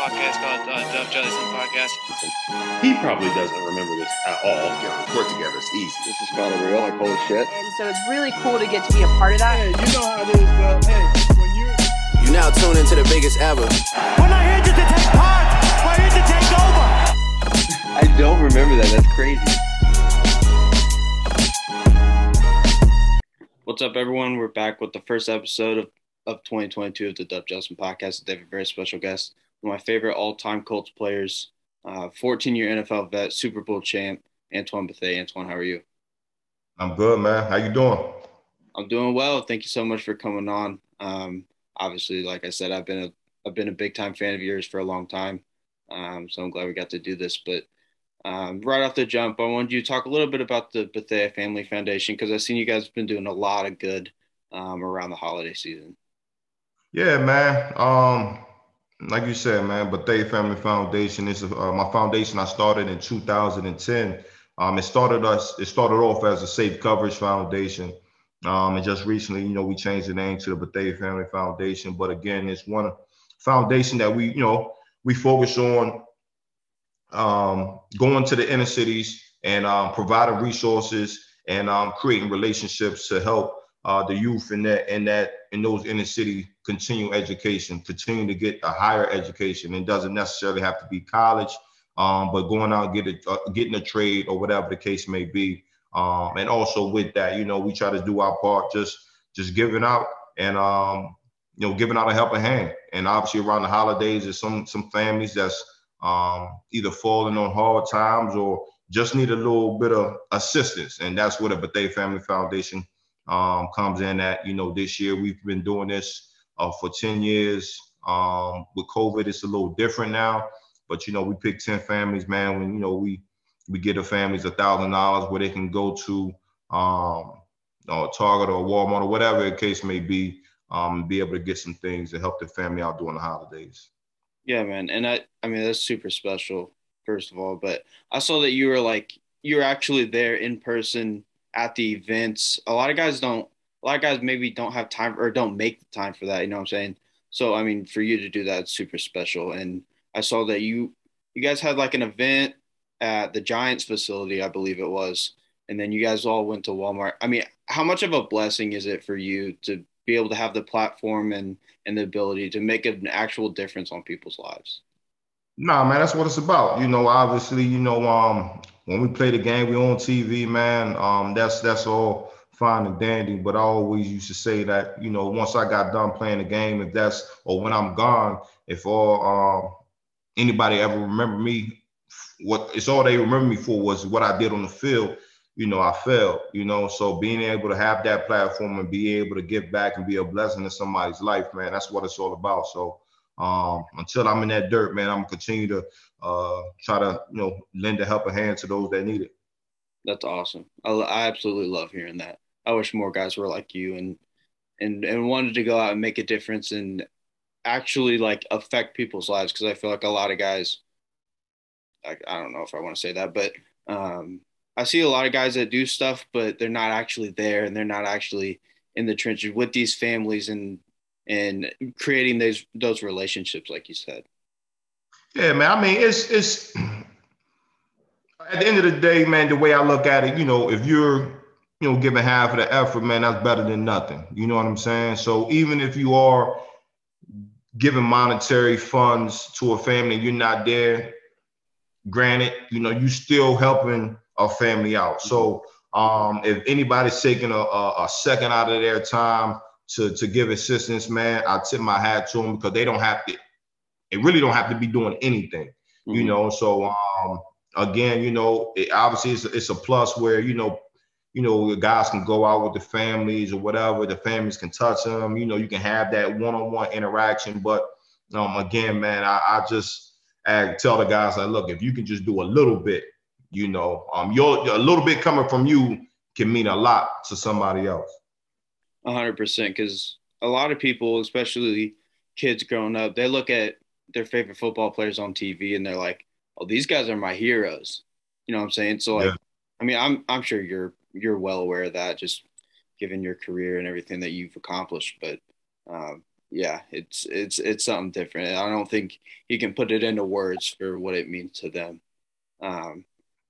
podcast called uh, Dub Jellison Podcast. He probably doesn't remember this at all. Get a report together. It's easy. This is kind of real. Like, holy shit. And so it's really cool to get to be a part of that. Hey, you know how it is, bro. Hey, when you You now tune into the biggest ever. We're not here just to take part. We're here to take over. I don't remember that. That's crazy. What's up, everyone? We're back with the first episode of, of 2022 of the Dub Jellison Podcast. Today, we have a very special guest, one of my favorite all-time Colts players, 14-year NFL vet, Super Bowl champ, Antoine Bethea. Antoine, how are you? I'm good, man. How you doing? I'm doing well. Thank you so much for coming on. Um, obviously, like I said, I've been a I've been a big time fan of yours for a long time. Um, so I'm glad we got to do this. But um, right off the jump, I wanted you to talk a little bit about the Bethea Family Foundation because I've seen you guys have been doing a lot of good um, around the holiday season. Yeah, man. Like you said, man, Bethea Family Foundation is uh, my foundation. I started in 2010. Um, it started us. It started off as a Safe Coverage Foundation. Um, and just recently, you know, we changed the name to the Bethea Family Foundation. But again, it's one foundation that we, you know, we focus on um, going to the inner cities and um, providing resources and um, creating relationships to help uh, the youth in that in that in those inner city continue education, continue to get a higher education. It doesn't necessarily have to be college, um, but going out and get a, uh, getting a trade or whatever the case may be. Um, and also with that, you know, we try to do our part, just just giving out and um, you know, giving out a helping hand. And obviously around the holidays, there's some some families that's um, either falling on hard times or just need a little bit of assistance. And that's what a Bethea Family Foundation um, comes in at. You know, this year we've been doing this uh, for 10 years. Um, with COVID, it's a little different now. But, you know, we pick 10 families, man, when, you know, we we get the families a thousand dollars where they can go to um, or Target or Walmart or whatever the case may be, um, be able to get some things to help the family out during the holidays. Yeah, man. And I I mean that's super special, first of all. But I saw that you were like you're actually there in person at the events. A lot of guys don't a lot of guys maybe don't have time or don't make the time for that, you know what I'm saying? So I mean for you to do that it's super special. And I saw that you you guys had like an event at the Giants facility, I believe it was. And then you guys all went to Walmart. I mean, how much of a blessing is it for you to be able to have the platform and and the ability to make an actual difference on people's lives. Nah, man, that's what it's about. You know, obviously, you know, um, when we play the game, we on TV, man. Um, that's that's all fine and dandy. But I always used to say that, you know, once I got done playing the game, if that's or when I'm gone, if all um, anybody ever remember me, what it's all they remember me for was what I did on the field you know, I failed, you know. So being able to have that platform and be able to give back and be a blessing to somebody's life, man, that's what it's all about. So um, until I'm in that dirt, man, I'm gonna continue to uh, try to, you know, lend a helping hand to those that need it. That's awesome. I, I absolutely love hearing that. I wish more guys were like you and and and wanted to go out and make a difference and actually like affect people's lives because I feel like a lot of guys, like I don't know if I want to say that, but um, I see a lot of guys that do stuff, but they're not actually there and they're not actually in the trenches with these families and and creating those those relationships, like you said. Yeah, man. I mean, it's it's at the end of the day, man. The way I look at it, you know, if you're you know giving half of the effort, man, that's better than nothing. You know what I'm saying? So even if you are giving monetary funds to a family, you're not there. Granted, you know, you're still helping a family out. So um, if anybody's taking a, a, a, second out of their time to, to give assistance, man, I tip my hat to them because they don't have to, they really don't have to be doing anything, mm-hmm. you know? So um, again, you know, it, obviously it's a, it's a plus where, you know, you know, the guys can go out with the families or whatever. The families can touch them. You know, you can have that one-on-one interaction. But um, again, man, I, I just I tell the guys like, look, if you can just do a little bit, you know, um, your a little bit coming from you can mean a lot to somebody else. A hundred percent, because a lot of people, especially kids growing up, they look at their favorite football players on TV and they're like, "Oh, these guys are my heroes." You know what I'm saying? So, like, yeah. I mean, I'm I'm sure you're you're well aware of that, just given your career and everything that you've accomplished. But um, yeah, it's it's it's something different. I don't think you can put it into words for what it means to them. Um,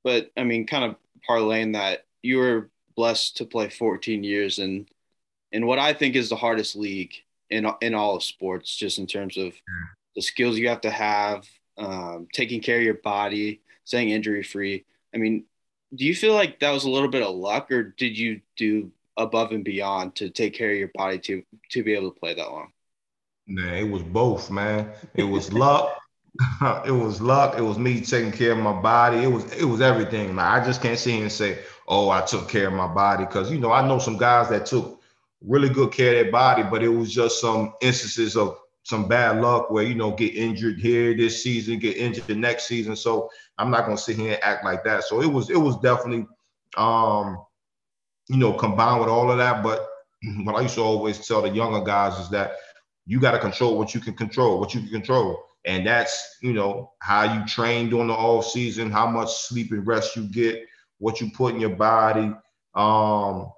but I mean, kind of parlaying that, you were blessed to play 14 years in in what I think is the hardest league in in all of sports, just in terms of the skills you have to have, um, taking care of your body, staying injury free. I mean, do you feel like that was a little bit of luck, or did you do above and beyond to take care of your body to to be able to play that long? Nah, it was both, man. It was luck. it was luck. It was me taking care of my body. It was it was everything. Like I just can't sit here and say, "Oh, I took care of my body," because you know I know some guys that took really good care of their body, but it was just some instances of some bad luck where you know get injured here this season, get injured the next season. So I'm not gonna sit here and act like that. So it was it was definitely um, you know, combined with all of that. But what I used to always tell the younger guys is that you got to control what you can control, what you can control. And that's, you know, how you train during the off season, how much sleep and rest you get, what you put in your body, um,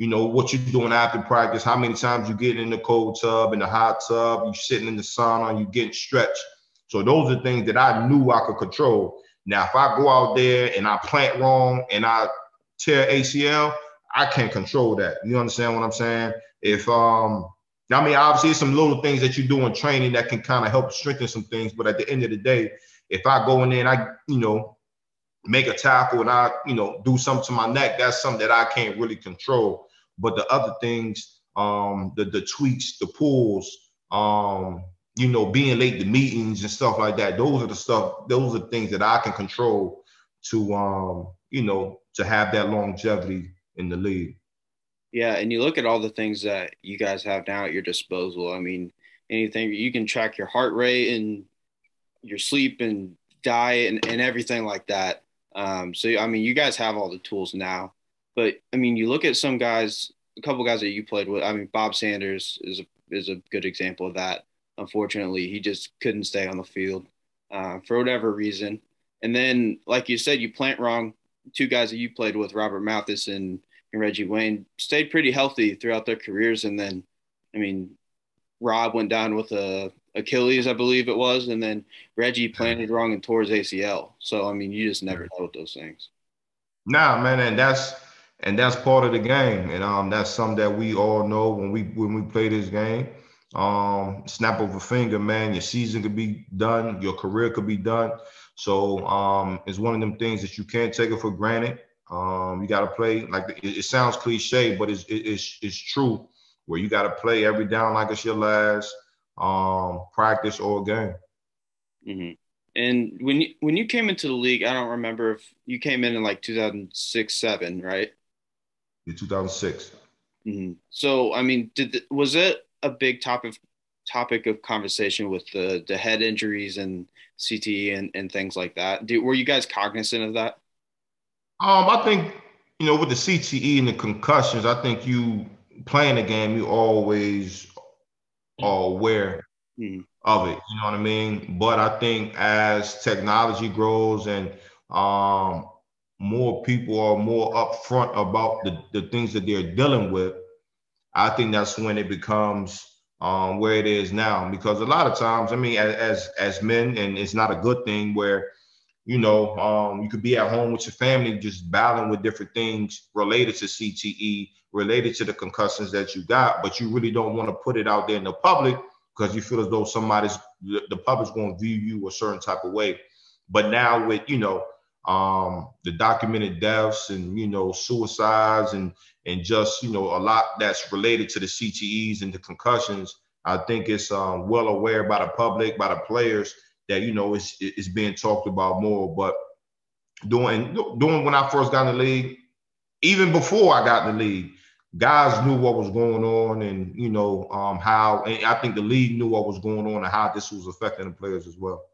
you know, what you're doing after practice, how many times you get in the cold tub, in the hot tub, you sitting in the sauna, you getting stretched. So those are things that I knew I could control. Now, if I go out there and I plant wrong and I tear ACL, I can't control that. You understand what I'm saying? If um, I mean, obviously, some little things that you do in training that can kind of help strengthen some things. But at the end of the day, if I go in there and I, you know, make a tackle and I, you know, do something to my neck, that's something that I can't really control. But the other things, um, the the tweaks, the pulls, um, you know, being late to meetings and stuff like that, those are the stuff, those are things that I can control to um, you know, to have that longevity in the league. Yeah, and you look at all the things that you guys have now at your disposal. I mean, anything you can track your heart rate and your sleep and diet and, and everything like that. Um, so I mean, you guys have all the tools now. But I mean, you look at some guys, a couple guys that you played with. I mean, Bob Sanders is a is a good example of that. Unfortunately, he just couldn't stay on the field uh, for whatever reason. And then, like you said, you plant wrong. Two guys that you played with, Robert Mathis and and Reggie Wayne stayed pretty healthy throughout their careers. And then, I mean, Rob went down with a Achilles, I believe it was, and then Reggie planted wrong and tore his ACL. So I mean, you just never know with those things. Nah, man, and that's and that's part of the game, and um, that's something that we all know when we when we play this game. Um, snap of a finger, man, your season could be done, your career could be done. So um, it's one of them things that you can't take it for granted. Um, you got to play like it, it, sounds cliche, but it's it, it's it's true. Where you got to play every down like it's your last um, practice or game. Mm-hmm. And when you when you came into the league, I don't remember if you came in in like 2006, seven, right? Yeah, 2006. Mm-hmm. So I mean, did the, was it a big topic topic of conversation with the the head injuries and CTE and, and things like that? Did, were you guys cognizant of that? Um, I think you know with the CTE and the concussions, I think you playing the game, you always are aware mm. of it. You know what I mean? But I think as technology grows and um, more people are more upfront about the, the things that they're dealing with, I think that's when it becomes um, where it is now. Because a lot of times, I mean, as as men, and it's not a good thing where you know, um, you could be at home with your family just battling with different things related to CTE, related to the concussions that you got, but you really don't want to put it out there in the public because you feel as though somebody's the public's going to view you a certain type of way. But now with you know um, the documented deaths and you know suicides and and just you know a lot that's related to the CTEs and the concussions, I think it's um, well aware by the public, by the players that you know it's it's being talked about more. But doing doing when I first got in the league, even before I got in the league, guys knew what was going on, and you know um, how. And I think the league knew what was going on and how this was affecting the players as well.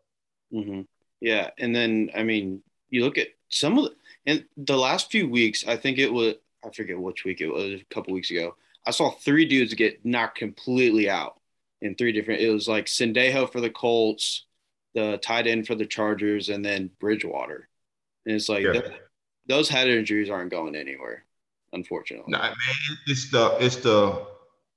Mm-hmm. Yeah, and then I mean, you look at some of the in the last few weeks. I think it was I forget which week it was. A couple weeks ago, I saw three dudes get knocked completely out in three different. It was like Sendejo for the Colts, the tight end for the Chargers, and then Bridgewater. And it's like yeah. those head injuries aren't going anywhere, unfortunately. Nah, man, it's the it's the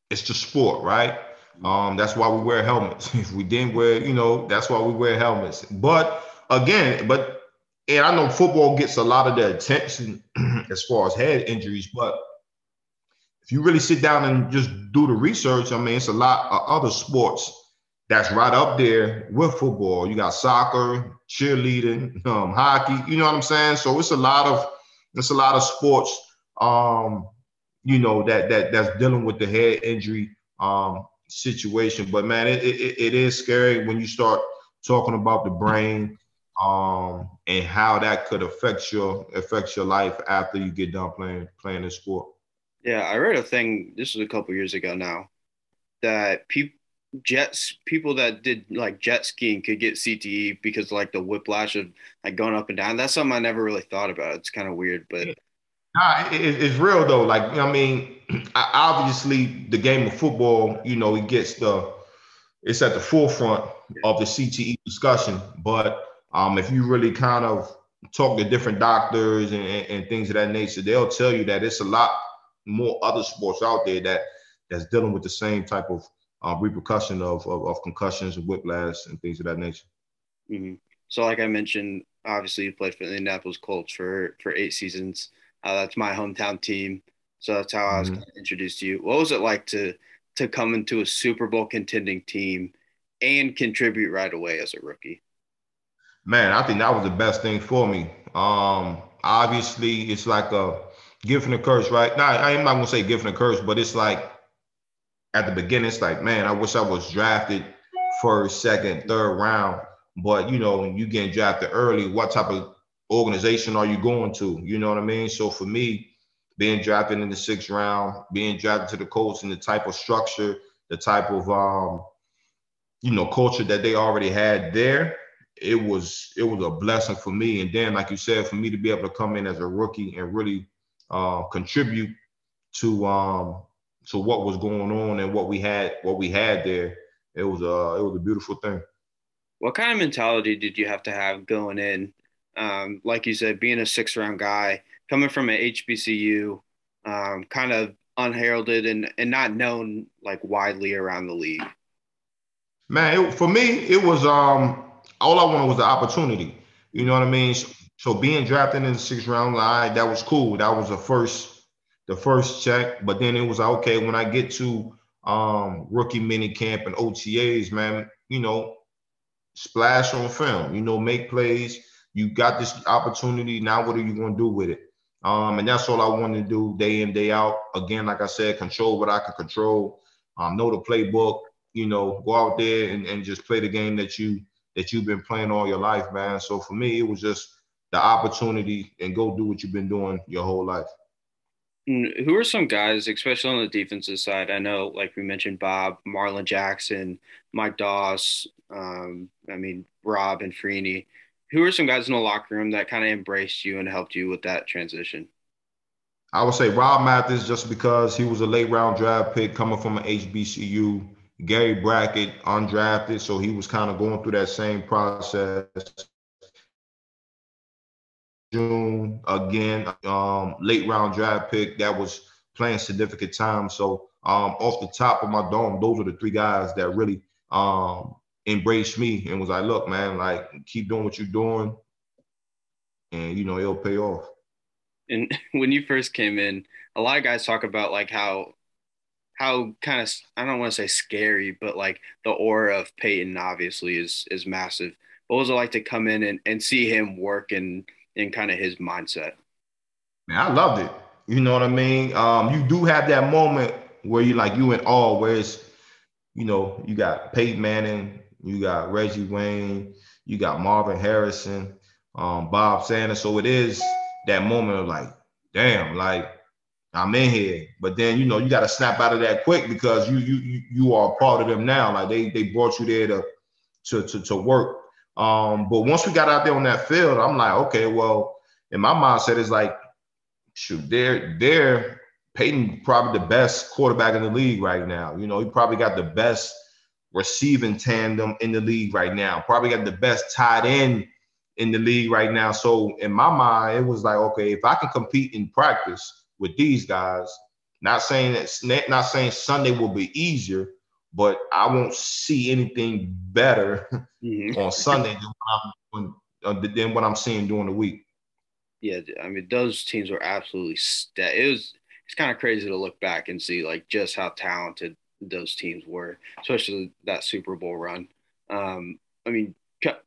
it's the sport, right? Um, that's why we wear helmets. if we didn't wear, you know, that's why we wear helmets. But again, but and I know football gets a lot of the attention as far as head injuries, but if you really sit down and just do the research, I mean, it's a lot of other sports that's right up there with football. You got soccer, cheerleading, um, hockey. You know what I'm saying? So it's a lot of it's a lot of sports, um, you know, that that that's dealing with the head injury um, situation. But man, it, it it is scary when you start talking about the brain um, and how that could affect your affect your life after you get done playing playing this sport. Yeah, I read a thing. This was a couple years ago now that people jets people that did like jet skiing could get CTE because like the whiplash of like going up and down. That's something I never really thought about. It's kind of weird, but nah, it, it's real though. Like I mean, obviously the game of football, you know, it gets the it's at the forefront of the CTE discussion. But um, if you really kind of talk to different doctors and, and things of that nature, they'll tell you that it's a lot more other sports out there that that's dealing with the same type of uh, repercussion of, of, of concussions and whiplash and things of that nature. Mm-hmm. So, like I mentioned, obviously you played for the Indianapolis Colts for for eight seasons. Uh, that's my hometown team, so that's how I was mm-hmm. introduced to you. What was it like to to come into a Super Bowl contending team and contribute right away as a rookie? Man, I think that was the best thing for me. Um, obviously, it's like a gift and a curse, right? Now, I'm not gonna say gift and a curse, but it's like at the beginning, it's like, man, I wish I was drafted first, second, third round. But you know, when you get drafted early, what type of organization are you going to? You know what I mean? So for me, being drafted in the sixth round, being drafted to the Colts and the type of structure, the type of um, you know, culture that they already had there, it was it was a blessing for me. And then, like you said, for me to be able to come in as a rookie and really uh, contribute to um, to what was going on and what we had what we had there. It was a it was a beautiful thing. What kind of mentality did you have to have going in? Um, like you said, being a six round guy, coming from an HBCU, um, kind of unheralded and, and not known like widely around the league. Man, it, for me, it was um all I wanted was the opportunity. You know what I mean? So, so being drafted in the sixth round, I, that was cool. That was the first the first check, but then it was okay, when I get to um, rookie mini camp and OTAs, man, you know, splash on film, you know, make plays. You got this opportunity. Now, what are you going to do with it? Um, and that's all I wanted to do day in, day out. Again, like I said, control what I can control. Um, know the playbook. You know, go out there and, and just play the game that you that you've been playing all your life, man. So for me, it was just the opportunity and go do what you've been doing your whole life. Who are some guys, especially on the defensive side? I know, like we mentioned, Bob, Marlin Jackson, Mike Doss. Um, I mean, Rob and Freeney. Who are some guys in the locker room that kind of embraced you and helped you with that transition? I would say Rob Mathis, just because he was a late round draft pick coming from an HBCU. Gary Brackett, undrafted, so he was kind of going through that same process. June again, um, late round draft pick that was playing significant time. So um, off the top of my dome, those are the three guys that really um, embraced me and was like, "Look, man, like keep doing what you're doing, and you know it'll pay off." And when you first came in, a lot of guys talk about like how how kind of I don't want to say scary, but like the aura of Peyton obviously is is massive. What was it like to come in and, and see him work and in kind of his mindset? Man, I loved it. You know what I mean? Um, you do have that moment where you like you in awe, where it's, you know, you got Peyton Manning, you got Reggie Wayne, you got Marvin Harrison, um, Bob Sanders. So it is that moment of like, damn, like I'm in here. But then you know you got to snap out of that quick because you you you are part of them now. Like they they brought you there to to to, to work. Um, but once we got out there on that field, I'm like, okay, well, in my mindset is like, shoot, they're they're Peyton probably the best quarterback in the league right now. You know, he probably got the best receiving tandem in the league right now. Probably got the best tight end in the league right now. So in my mind, it was like, okay, if I can compete in practice with these guys, not saying that not saying Sunday will be easier, but I won't see anything better Mhm. on Sunday than what I'm uh, than what I'm seeing during the week. Yeah, I mean those teams were absolutely It was it's kind of crazy to look back and see like just how talented those teams were, especially that Super Bowl run. Um, I mean,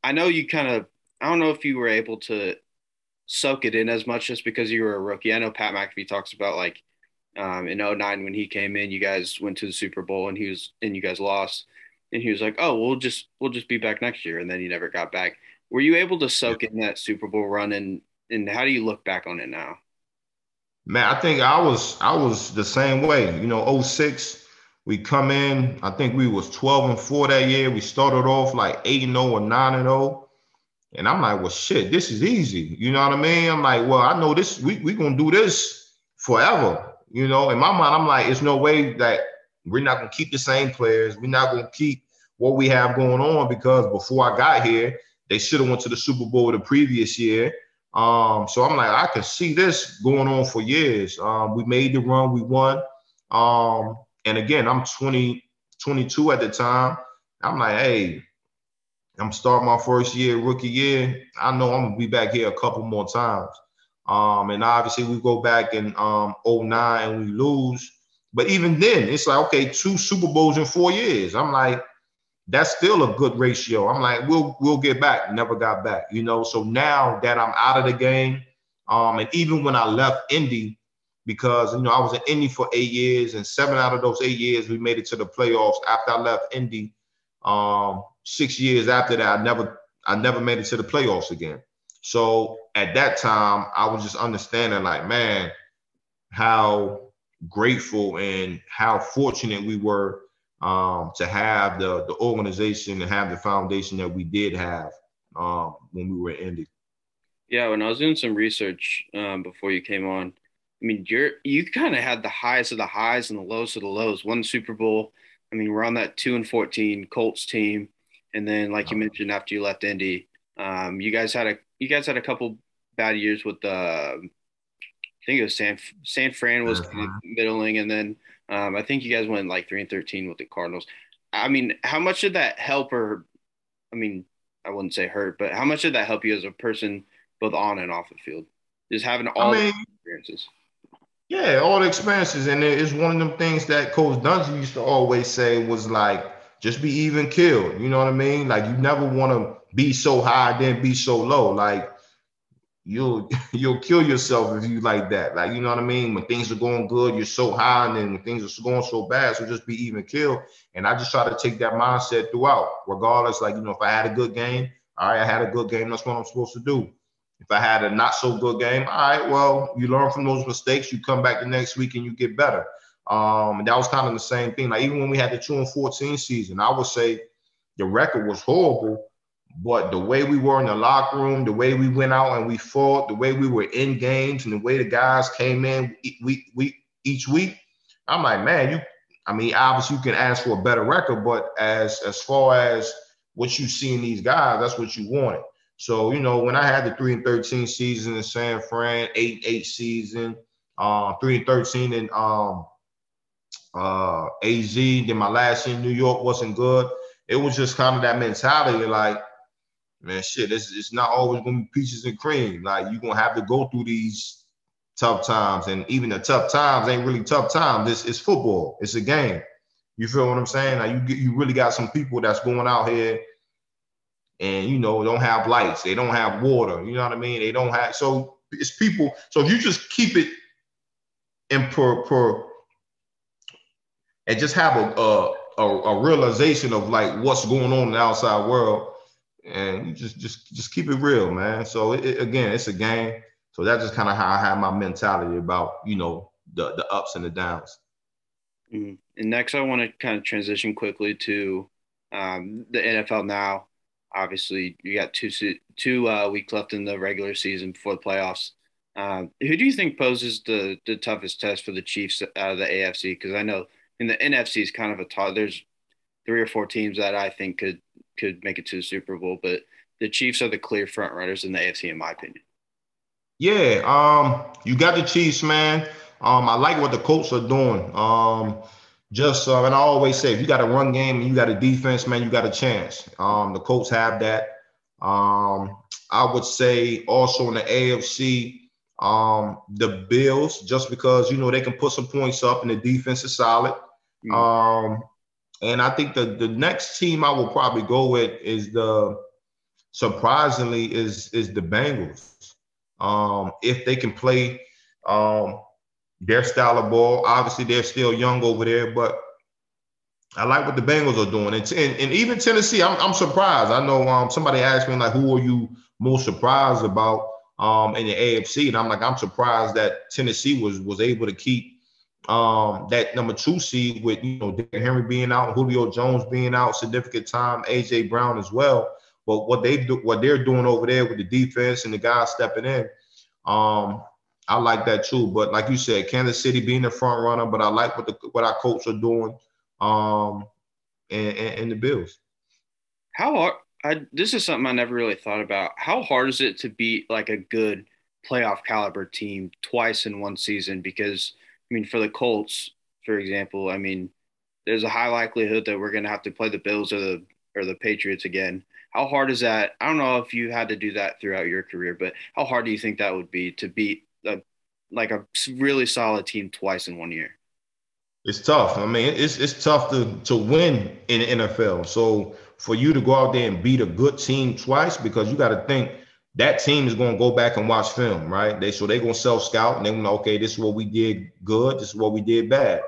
I know you kind of I don't know if you were able to soak it in as much just because you were a rookie. I know Pat McAfee talks about like um, in 09 when he came in, you guys went to the Super Bowl and he was and you guys lost, and he was like, "Oh, we'll just we'll just be back next year," and then he never got back. Were you able to soak in that Super Bowl run and and how do you look back on it now? Man, I think I was I was the same way. You know, 06, we come in, I think we was 12 and 4 that year. We started off like 8 and 0 or 9 and 0. And I'm like, well, shit, this is easy. You know what I mean? I'm like, well, I know this, we we gonna do this forever. You know, in my mind, I'm like, it's no way that we're not gonna keep the same players. We're not gonna keep what we have going on because before I got here, they should have went to the Super Bowl the previous year. Um, so I'm like, I can see this going on for years. Um, we made the run, we won. Um, and again, I'm 20, 22 at the time. I'm like, hey, I'm starting my first year, rookie year. I know I'm gonna be back here a couple more times. Um, and obviously we go back in um 09 and we lose. But even then, it's like, okay, two Super Bowls in four years. I'm like, that's still a good ratio. I'm like, we'll we'll get back. Never got back, you know. So now that I'm out of the game, um, and even when I left Indy, because you know I was in Indy for eight years, and seven out of those eight years we made it to the playoffs. After I left Indy, um, six years after that, I never I never made it to the playoffs again. So at that time, I was just understanding, like, man, how grateful and how fortunate we were um, to have the the organization and have the foundation that we did have um, when we were Indy. Yeah, when I was doing some research um, before you came on, I mean, you're you kind of had the highest of the highs and the lows of the lows. One Super Bowl. I mean, we're on that two and fourteen Colts team, and then like you mentioned, after you left Indy, um, you guys had a you guys had a couple bad years with the. I think it was San San Fran was kind of middling, and then um, I think you guys went like three and thirteen with the Cardinals. I mean, how much did that help, or I mean, I wouldn't say hurt, but how much did that help you as a person, both on and off the field, just having all I mean, the experiences? Yeah, all the experiences, and it's one of them things that Coach Dungy used to always say was like, just be even killed. You know what I mean? Like you never want to be so high then be so low. Like you'll you'll kill yourself if you like that. Like you know what I mean? When things are going good, you're so high, and then when things are going so bad, so just be even killed. And I just try to take that mindset throughout, regardless. Like you know, if I had a good game, all right, I had a good game. That's what I'm supposed to do. If I had a not so good game, all right, well, you learn from those mistakes. You come back the next week and you get better. Um, and that was kind of the same thing. Like even when we had the two and fourteen season, I would say the record was horrible, but the way we were in the locker room, the way we went out and we fought, the way we were in games, and the way the guys came in we, we each week, I'm like, man, you. I mean, obviously you can ask for a better record, but as as far as what you see in these guys, that's what you wanted. So, you know, when I had the 3 and 13 season in San Fran, 8 8 season, uh, 3 and 13 in um, uh, AZ, then my last year in New York wasn't good. It was just kind of that mentality like, man, shit, it's, it's not always going to be peaches and cream. Like, you're going to have to go through these tough times. And even the tough times ain't really tough times. It's, it's football, it's a game. You feel what I'm saying? Like, you, you really got some people that's going out here and you know don't have lights they don't have water you know what i mean they don't have so it's people so if you just keep it in per per and just have a a, a, a realization of like what's going on in the outside world and you just just just keep it real man so it, it, again it's a game so that's just kind of how i have my mentality about you know the the ups and the downs Mhm. And next, I want to kind of transition quickly to um, the NFL now. Obviously, you got two two uh, weeks left in the regular season before the playoffs. Um, who do you think poses the the toughest test for the Chiefs out of the AFC? Because I know in the NFC is kind of a tough. There's three or four teams that I think could could make it to the Super Bowl, but the Chiefs are the clear front runners in the AFC, in my opinion. Yeah, um, you got the Chiefs, man. Um, I like what the Colts are doing. Um, just uh, and I always say if you got a run game and you got a defense, man, you got a chance. Um, the Colts have that. Um, I would say also in the AFC, um, the Bills, just because you know they can put some points up and the defense is solid. Mm. Um, and I think the the next team I will probably go with is the surprisingly is is the Bengals. Um, if they can play um, their style of ball, obviously they're still young over there, but I like what the Bengals are doing, and, and, and even Tennessee. I'm, I'm surprised. I know um, somebody asked me like, who are you most surprised about um, in the AFC? And I'm like, I'm surprised that Tennessee was was able to keep um, that number two seed with you know Henry being out, Julio Jones being out, significant time, AJ Brown as well. But what they do, what they're doing over there with the defense and the guys stepping in, um, I like that too. But like you said, Kansas City being the front runner, but I like what the what our coach are doing, um, and, and, and the Bills. How hard? I, this is something I never really thought about. How hard is it to beat like a good playoff caliber team twice in one season? Because I mean, for the Colts, for example, I mean, there's a high likelihood that we're going to have to play the Bills or the or the Patriots again. How hard is that? I don't know if you had to do that throughout your career, but how hard do you think that would be to beat like a really solid team twice in one year? It's tough. I mean, it's it's tough to to win in the NFL. So for you to go out there and beat a good team twice, because you got to think that team is going to go back and watch film, right? They so they're going to self scout and they're going to okay, this is what we did good, this is what we did bad.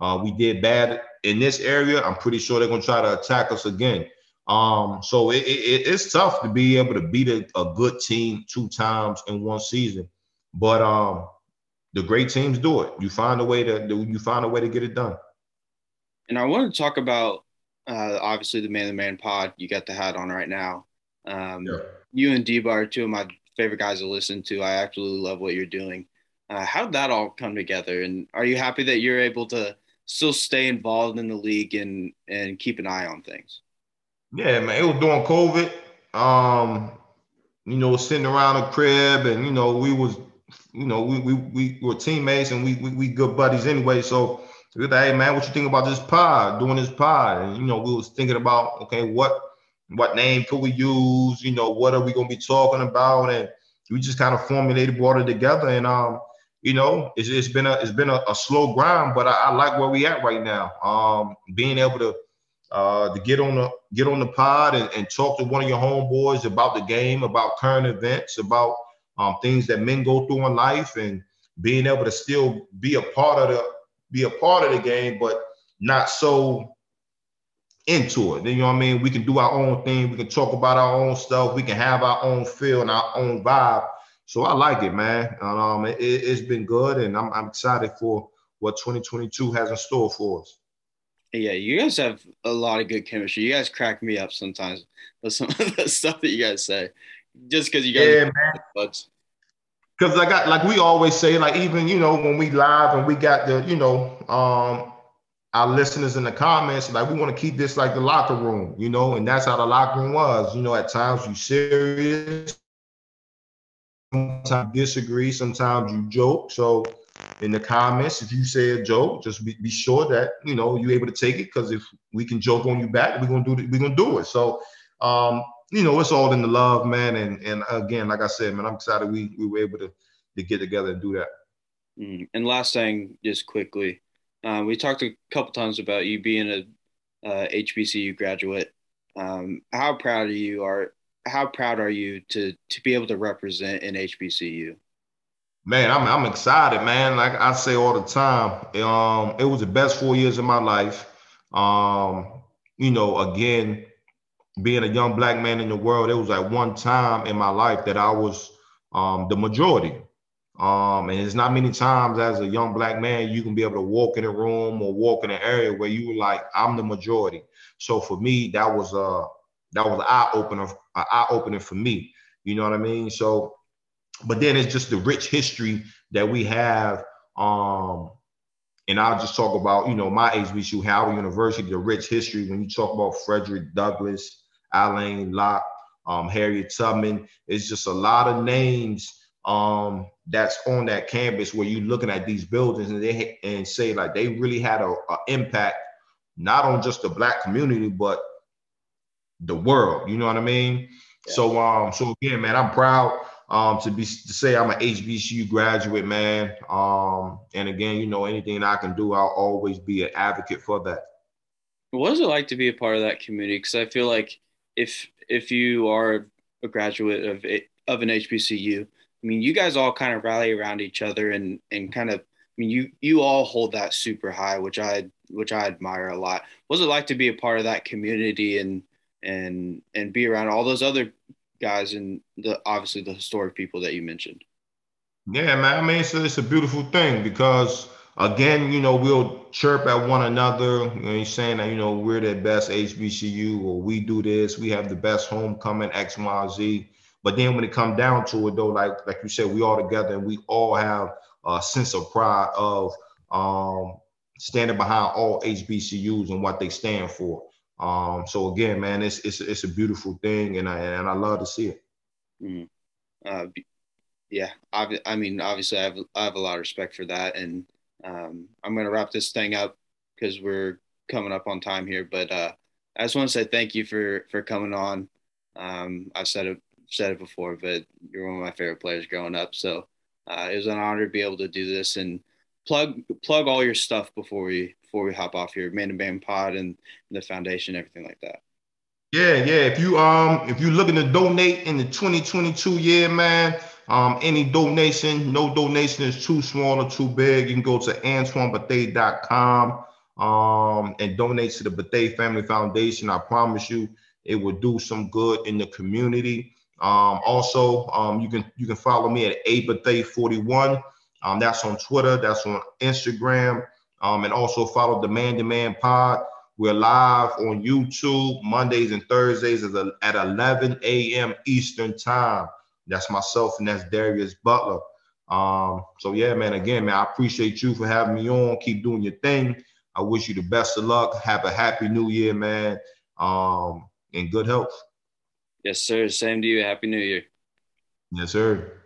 Uh, we did bad in this area. I'm pretty sure they're going to try to attack us again. Um, so it, it, it's tough to be able to beat a, a, good team two times in one season, but um, the great teams do it. You find a way to you find a way to get it done. And I want to talk about uh, obviously the man to man pod. You got the hat on right now. Um, yeah you and Deba are two of my favorite guys to listen to. I absolutely love what you're doing. Uh, how did that all come together? And are you happy that you're able to still stay involved in the league and and keep an eye on things? Yeah, man. It was during COVID. Um, you know, sitting around the crib, and you know, we was, you know, we we, we were teammates, and we, we we good buddies anyway. So we like, hey man, what you think about this pod? Doing this pod, and you know, we was thinking about okay, what what name could we use? You know, what are we gonna be talking about? And we just kind of formulated, brought it together, and um, you know, it's, it's been a it's been a, a slow grind, but I, I, like where we at right now. Um, being able to uh, to get on the get on the pod and, and talk to one of your homeboys about the game, about current events, about um, things that men go through in life, and being able to still be a part of the be a part of the game, but not so into it. You know what I mean? We can do our own thing. We can talk about our own stuff. We can have our own feel and our own vibe. So I like it, man. Um, it, has been good, and I'm, I'm excited for what 2022 has in store for us. Yeah, you guys have a lot of good chemistry. You guys crack me up sometimes with some of the stuff that you guys say, just because you guys. Yeah, man. Because I got like we always say, like even you know when we live and we got the you know um our listeners in the comments, like we want to keep this like the locker room, you know, and that's how the locker room was. You know, at times you serious, sometimes you disagree, sometimes you joke. So in the comments, if you say a joke, just be, be sure that you know you're able to take it because if we can joke on you back, we're gonna do it, we're gonna do it. So um, you know, it's all in the love, man. And and again, like I said, man, I'm excited we we were able to to get together and do that. Mm. And last thing, just quickly, uh, we talked a couple times about you being a uh, HBCU graduate. Um, how proud are you? Are how proud are you to to be able to represent an HBCU? Man, I'm I'm excited, man. Like I say all the time, um, it was the best four years of my life. Um, you know, again, being a young black man in the world, it was like one time in my life that I was um, the majority. Um, and it's not many times as a young black man you can be able to walk in a room or walk in an area where you were like, I'm the majority. So for me, that was a that was eye opener, eye opener for me. You know what I mean? So, but then it's just the rich history that we have. Um, and I'll just talk about, you know, my HBCU, Howard University, the rich history. When you talk about Frederick Douglass, Alain Locke, um, Harriet Tubman, it's just a lot of names um, that's on that campus where you're looking at these buildings and they and say like they really had a, a impact not on just the black community but the world. You know what I mean? Yeah. So um, so again, man, I'm proud um to be to say I'm an HBCU graduate, man. Um, and again, you know, anything I can do, I'll always be an advocate for that. What is it like to be a part of that community? Because I feel like if if you are a graduate of of an HBCU, I mean, you guys all kind of rally around each other and and kind of. I mean, you you all hold that super high, which I which I admire a lot. What's it like to be a part of that community and and and be around all those other guys and the obviously the historic people that you mentioned? Yeah, man. I mean, it's a, it's a beautiful thing because again, you know, we'll chirp at one another. You know, saying that you know we're the best HBCU or we do this, we have the best homecoming X, Y, Z. But then when it come down to it, though, like like you said, we all together and we all have a sense of pride of um, standing behind all HBCUs and what they stand for. Um, so again, man, it's it's it's a beautiful thing, and I and I love to see it. Mm. Uh, yeah, I, I mean, obviously, I have I have a lot of respect for that, and um, I'm gonna wrap this thing up because we're coming up on time here. But uh, I just want to say thank you for for coming on. Um, I've said it said it before, but you're one of my favorite players growing up. So uh, it was an honor to be able to do this and plug plug all your stuff before we before we hop off here, Man to Man Pod and the foundation, everything like that. Yeah, yeah. If you um if you're looking to donate in the 2022 year, man, um, any donation, no donation is too small or too big. You can go to AntoineBethea.com um and donate to the Bethea Family Foundation. I promise you it will do some good in the community. Um, also, um, you can you can follow me at ABethea41. Um, that's on Twitter. That's on Instagram. Um, and also follow the Man to Man Pod. We're live on YouTube Mondays and Thursdays at 11 a.m. Eastern Time. That's myself and that's Darius Butler. Um, so yeah, man. Again, man, I appreciate you for having me on. Keep doing your thing. I wish you the best of luck. Have a happy new year, man. Um, and good health. Yes, sir. Same to you. Happy New Year. Yes, sir.